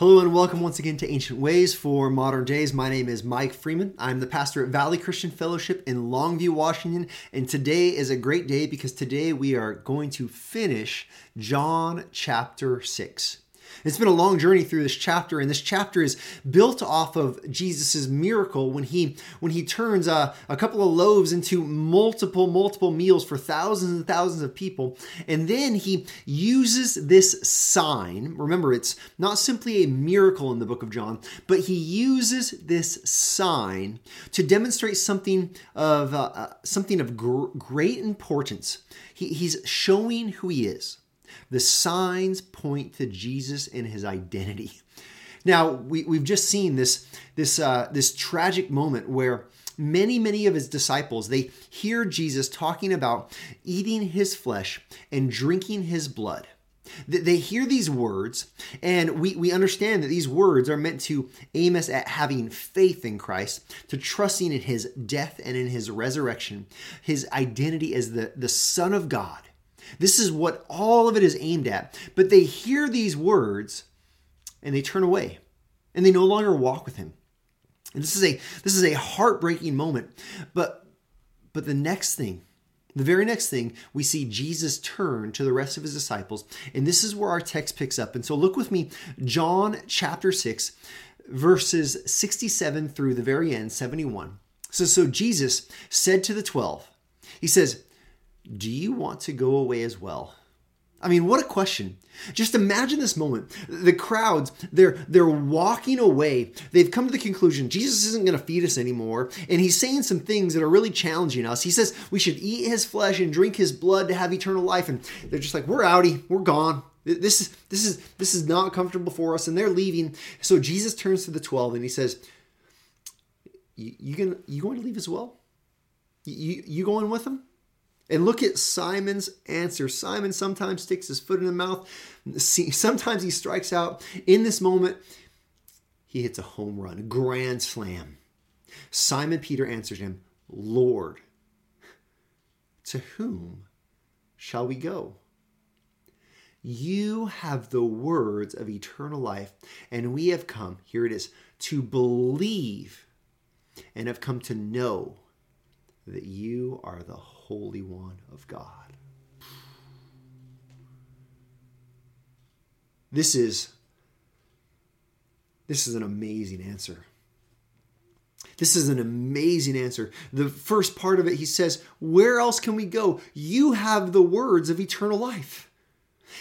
Hello and welcome once again to Ancient Ways for Modern Days. My name is Mike Freeman. I'm the pastor at Valley Christian Fellowship in Longview, Washington, and today is a great day because today we are going to finish John chapter 6. It's been a long journey through this chapter, and this chapter is built off of Jesus' miracle when he when he turns a, a couple of loaves into multiple, multiple meals for thousands and thousands of people. And then he uses this sign. Remember, it's not simply a miracle in the book of John, but he uses this sign to demonstrate something of uh, uh something of gr- great importance. He, he's showing who he is. The signs point to Jesus and his identity. Now, we, we've just seen this, this, uh, this tragic moment where many, many of his disciples, they hear Jesus talking about eating his flesh and drinking his blood. They hear these words, and we, we understand that these words are meant to aim us at having faith in Christ, to trusting in his death and in his resurrection, his identity as the, the Son of God this is what all of it is aimed at. But they hear these words and they turn away and they no longer walk with him. And this is a this is a heartbreaking moment. But but the next thing, the very next thing, we see Jesus turn to the rest of his disciples. And this is where our text picks up. And so look with me, John chapter 6, verses 67 through the very end, 71. So so Jesus said to the 12, he says, do you want to go away as well? I mean, what a question. Just imagine this moment. The crowds, they're they're walking away. They've come to the conclusion Jesus isn't going to feed us anymore, and he's saying some things that are really challenging us. He says we should eat his flesh and drink his blood to have eternal life, and they're just like, "We're outie. We're gone. This is this is this is not comfortable for us." And they're leaving. So Jesus turns to the 12 and he says, "You, you going you going to leave as well? You you going with them?" And look at Simon's answer. Simon sometimes sticks his foot in the mouth. Sometimes he strikes out. In this moment, he hits a home run, a grand slam. Simon Peter answered him, Lord, to whom shall we go? You have the words of eternal life, and we have come, here it is, to believe and have come to know that you are the Holy One of God. This is this is an amazing answer. This is an amazing answer. The first part of it, he says, Where else can we go? You have the words of eternal life.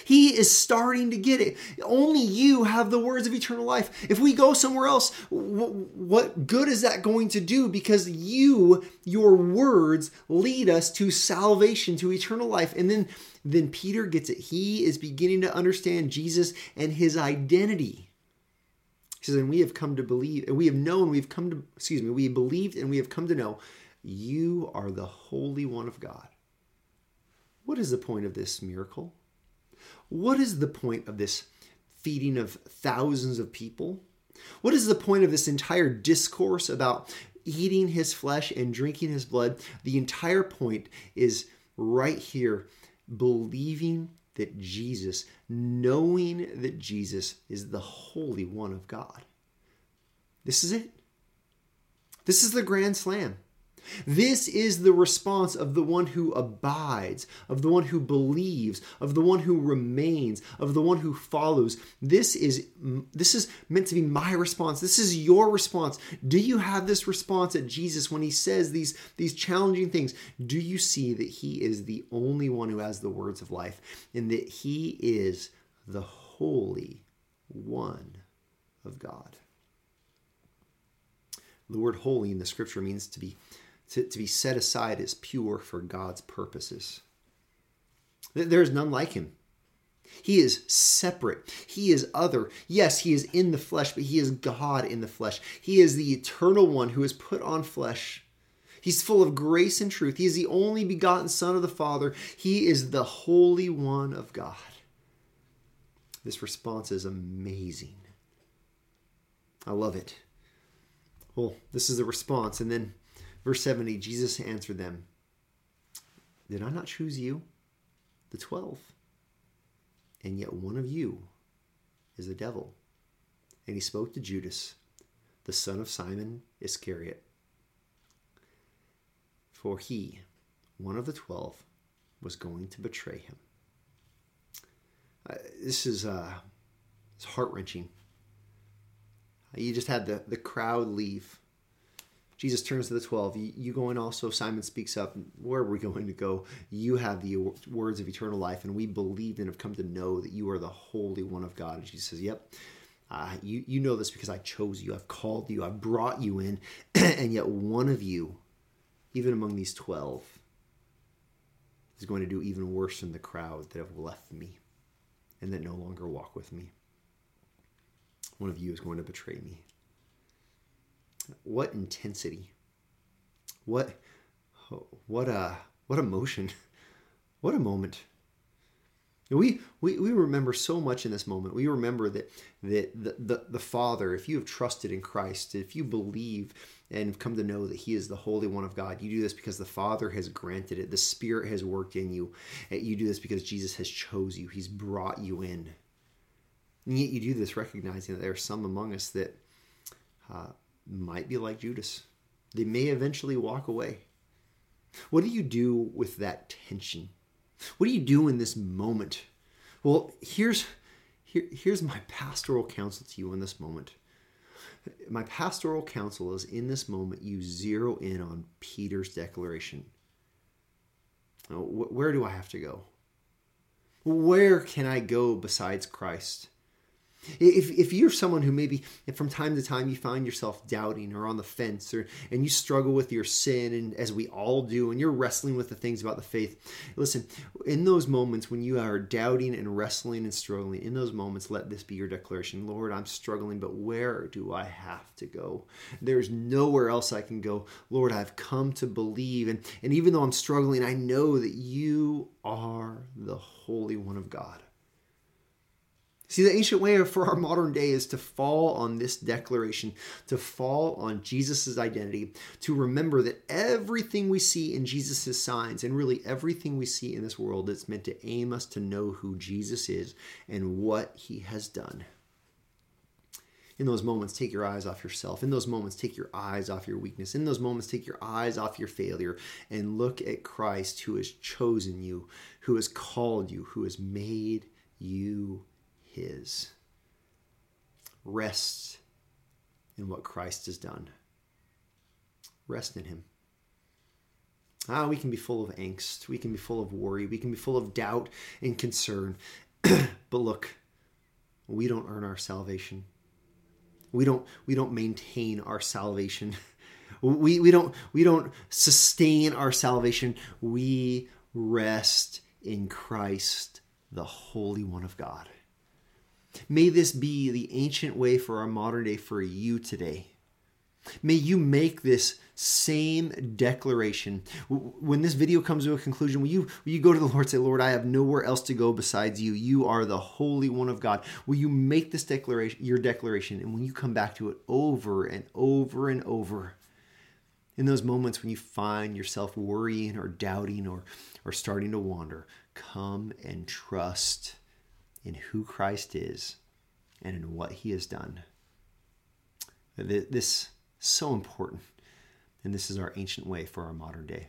He is starting to get it. Only you have the words of eternal life. If we go somewhere else, what good is that going to do? Because you, your words, lead us to salvation, to eternal life. And then, then Peter gets it. He is beginning to understand Jesus and his identity. He says, and we have come to believe, and we have known, we've come to, excuse me, we believed and we have come to know you are the Holy One of God. What is the point of this miracle? What is the point of this feeding of thousands of people? What is the point of this entire discourse about eating his flesh and drinking his blood? The entire point is right here believing that Jesus, knowing that Jesus is the Holy One of God. This is it. This is the Grand Slam. This is the response of the one who abides, of the one who believes, of the one who remains, of the one who follows. This is this is meant to be my response. This is your response. Do you have this response at Jesus when he says these these challenging things? Do you see that he is the only one who has the words of life and that he is the holy one of God? The word holy in the scripture means to be to, to be set aside as pure for God's purposes. There is none like him. He is separate. He is other. Yes, he is in the flesh, but he is God in the flesh. He is the eternal one who is put on flesh. He's full of grace and truth. He is the only begotten Son of the Father. He is the Holy One of God. This response is amazing. I love it. Well, this is the response. And then Verse 70 Jesus answered them, Did I not choose you, the twelve? And yet one of you is a devil. and he spoke to Judas, the son of Simon Iscariot. For he, one of the twelve, was going to betray him. Uh, this is uh, it's heart wrenching. You just had the, the crowd leave. Jesus turns to the 12. You, you going also? Simon speaks up. Where are we going to go? You have the words of eternal life, and we believe and have come to know that you are the Holy One of God. And Jesus says, Yep. Uh, you, you know this because I chose you. I've called you. I've brought you in. and yet, one of you, even among these 12, is going to do even worse than the crowd that have left me and that no longer walk with me. One of you is going to betray me. What intensity. What what a what emotion. What a moment. We, we, we remember so much in this moment. We remember that, that the, the, the Father, if you have trusted in Christ, if you believe and come to know that He is the Holy One of God, you do this because the Father has granted it. The Spirit has worked in you. You do this because Jesus has chose you. He's brought you in. And yet you do this recognizing that there are some among us that uh, might be like Judas. They may eventually walk away. What do you do with that tension? What do you do in this moment? Well, here's here, here's my pastoral counsel to you in this moment. My pastoral counsel is in this moment you zero in on Peter's declaration. Where do I have to go? Where can I go besides Christ? If, if you're someone who maybe from time to time you find yourself doubting or on the fence or and you struggle with your sin and as we all do and you're wrestling with the things about the faith listen in those moments when you are doubting and wrestling and struggling in those moments let this be your declaration. Lord i'm struggling but where do i have to go? There's nowhere else i can go. Lord i've come to believe. And and even though i'm struggling i know that you are the holy one of god See, the ancient way for our modern day is to fall on this declaration, to fall on Jesus' identity, to remember that everything we see in Jesus' signs, and really everything we see in this world, is meant to aim us to know who Jesus is and what he has done. In those moments, take your eyes off yourself. In those moments, take your eyes off your weakness. In those moments, take your eyes off your failure and look at Christ who has chosen you, who has called you, who has made you his. Rest in what Christ has done. Rest in him. Ah, we can be full of angst. We can be full of worry. We can be full of doubt and concern. but look, we don't earn our salvation. We don't we don't maintain our salvation. We, we don't we don't sustain our salvation. We rest in Christ, the Holy One of God. May this be the ancient way for our modern day for you today. May you make this same declaration. When this video comes to a conclusion, will you, will you go to the Lord and say, Lord, I have nowhere else to go besides you. You are the Holy One of God. Will you make this declaration, your declaration, and when you come back to it over and over and over, in those moments when you find yourself worrying or doubting or, or starting to wander, come and trust in who Christ is and in what he has done. This is so important, and this is our ancient way for our modern day.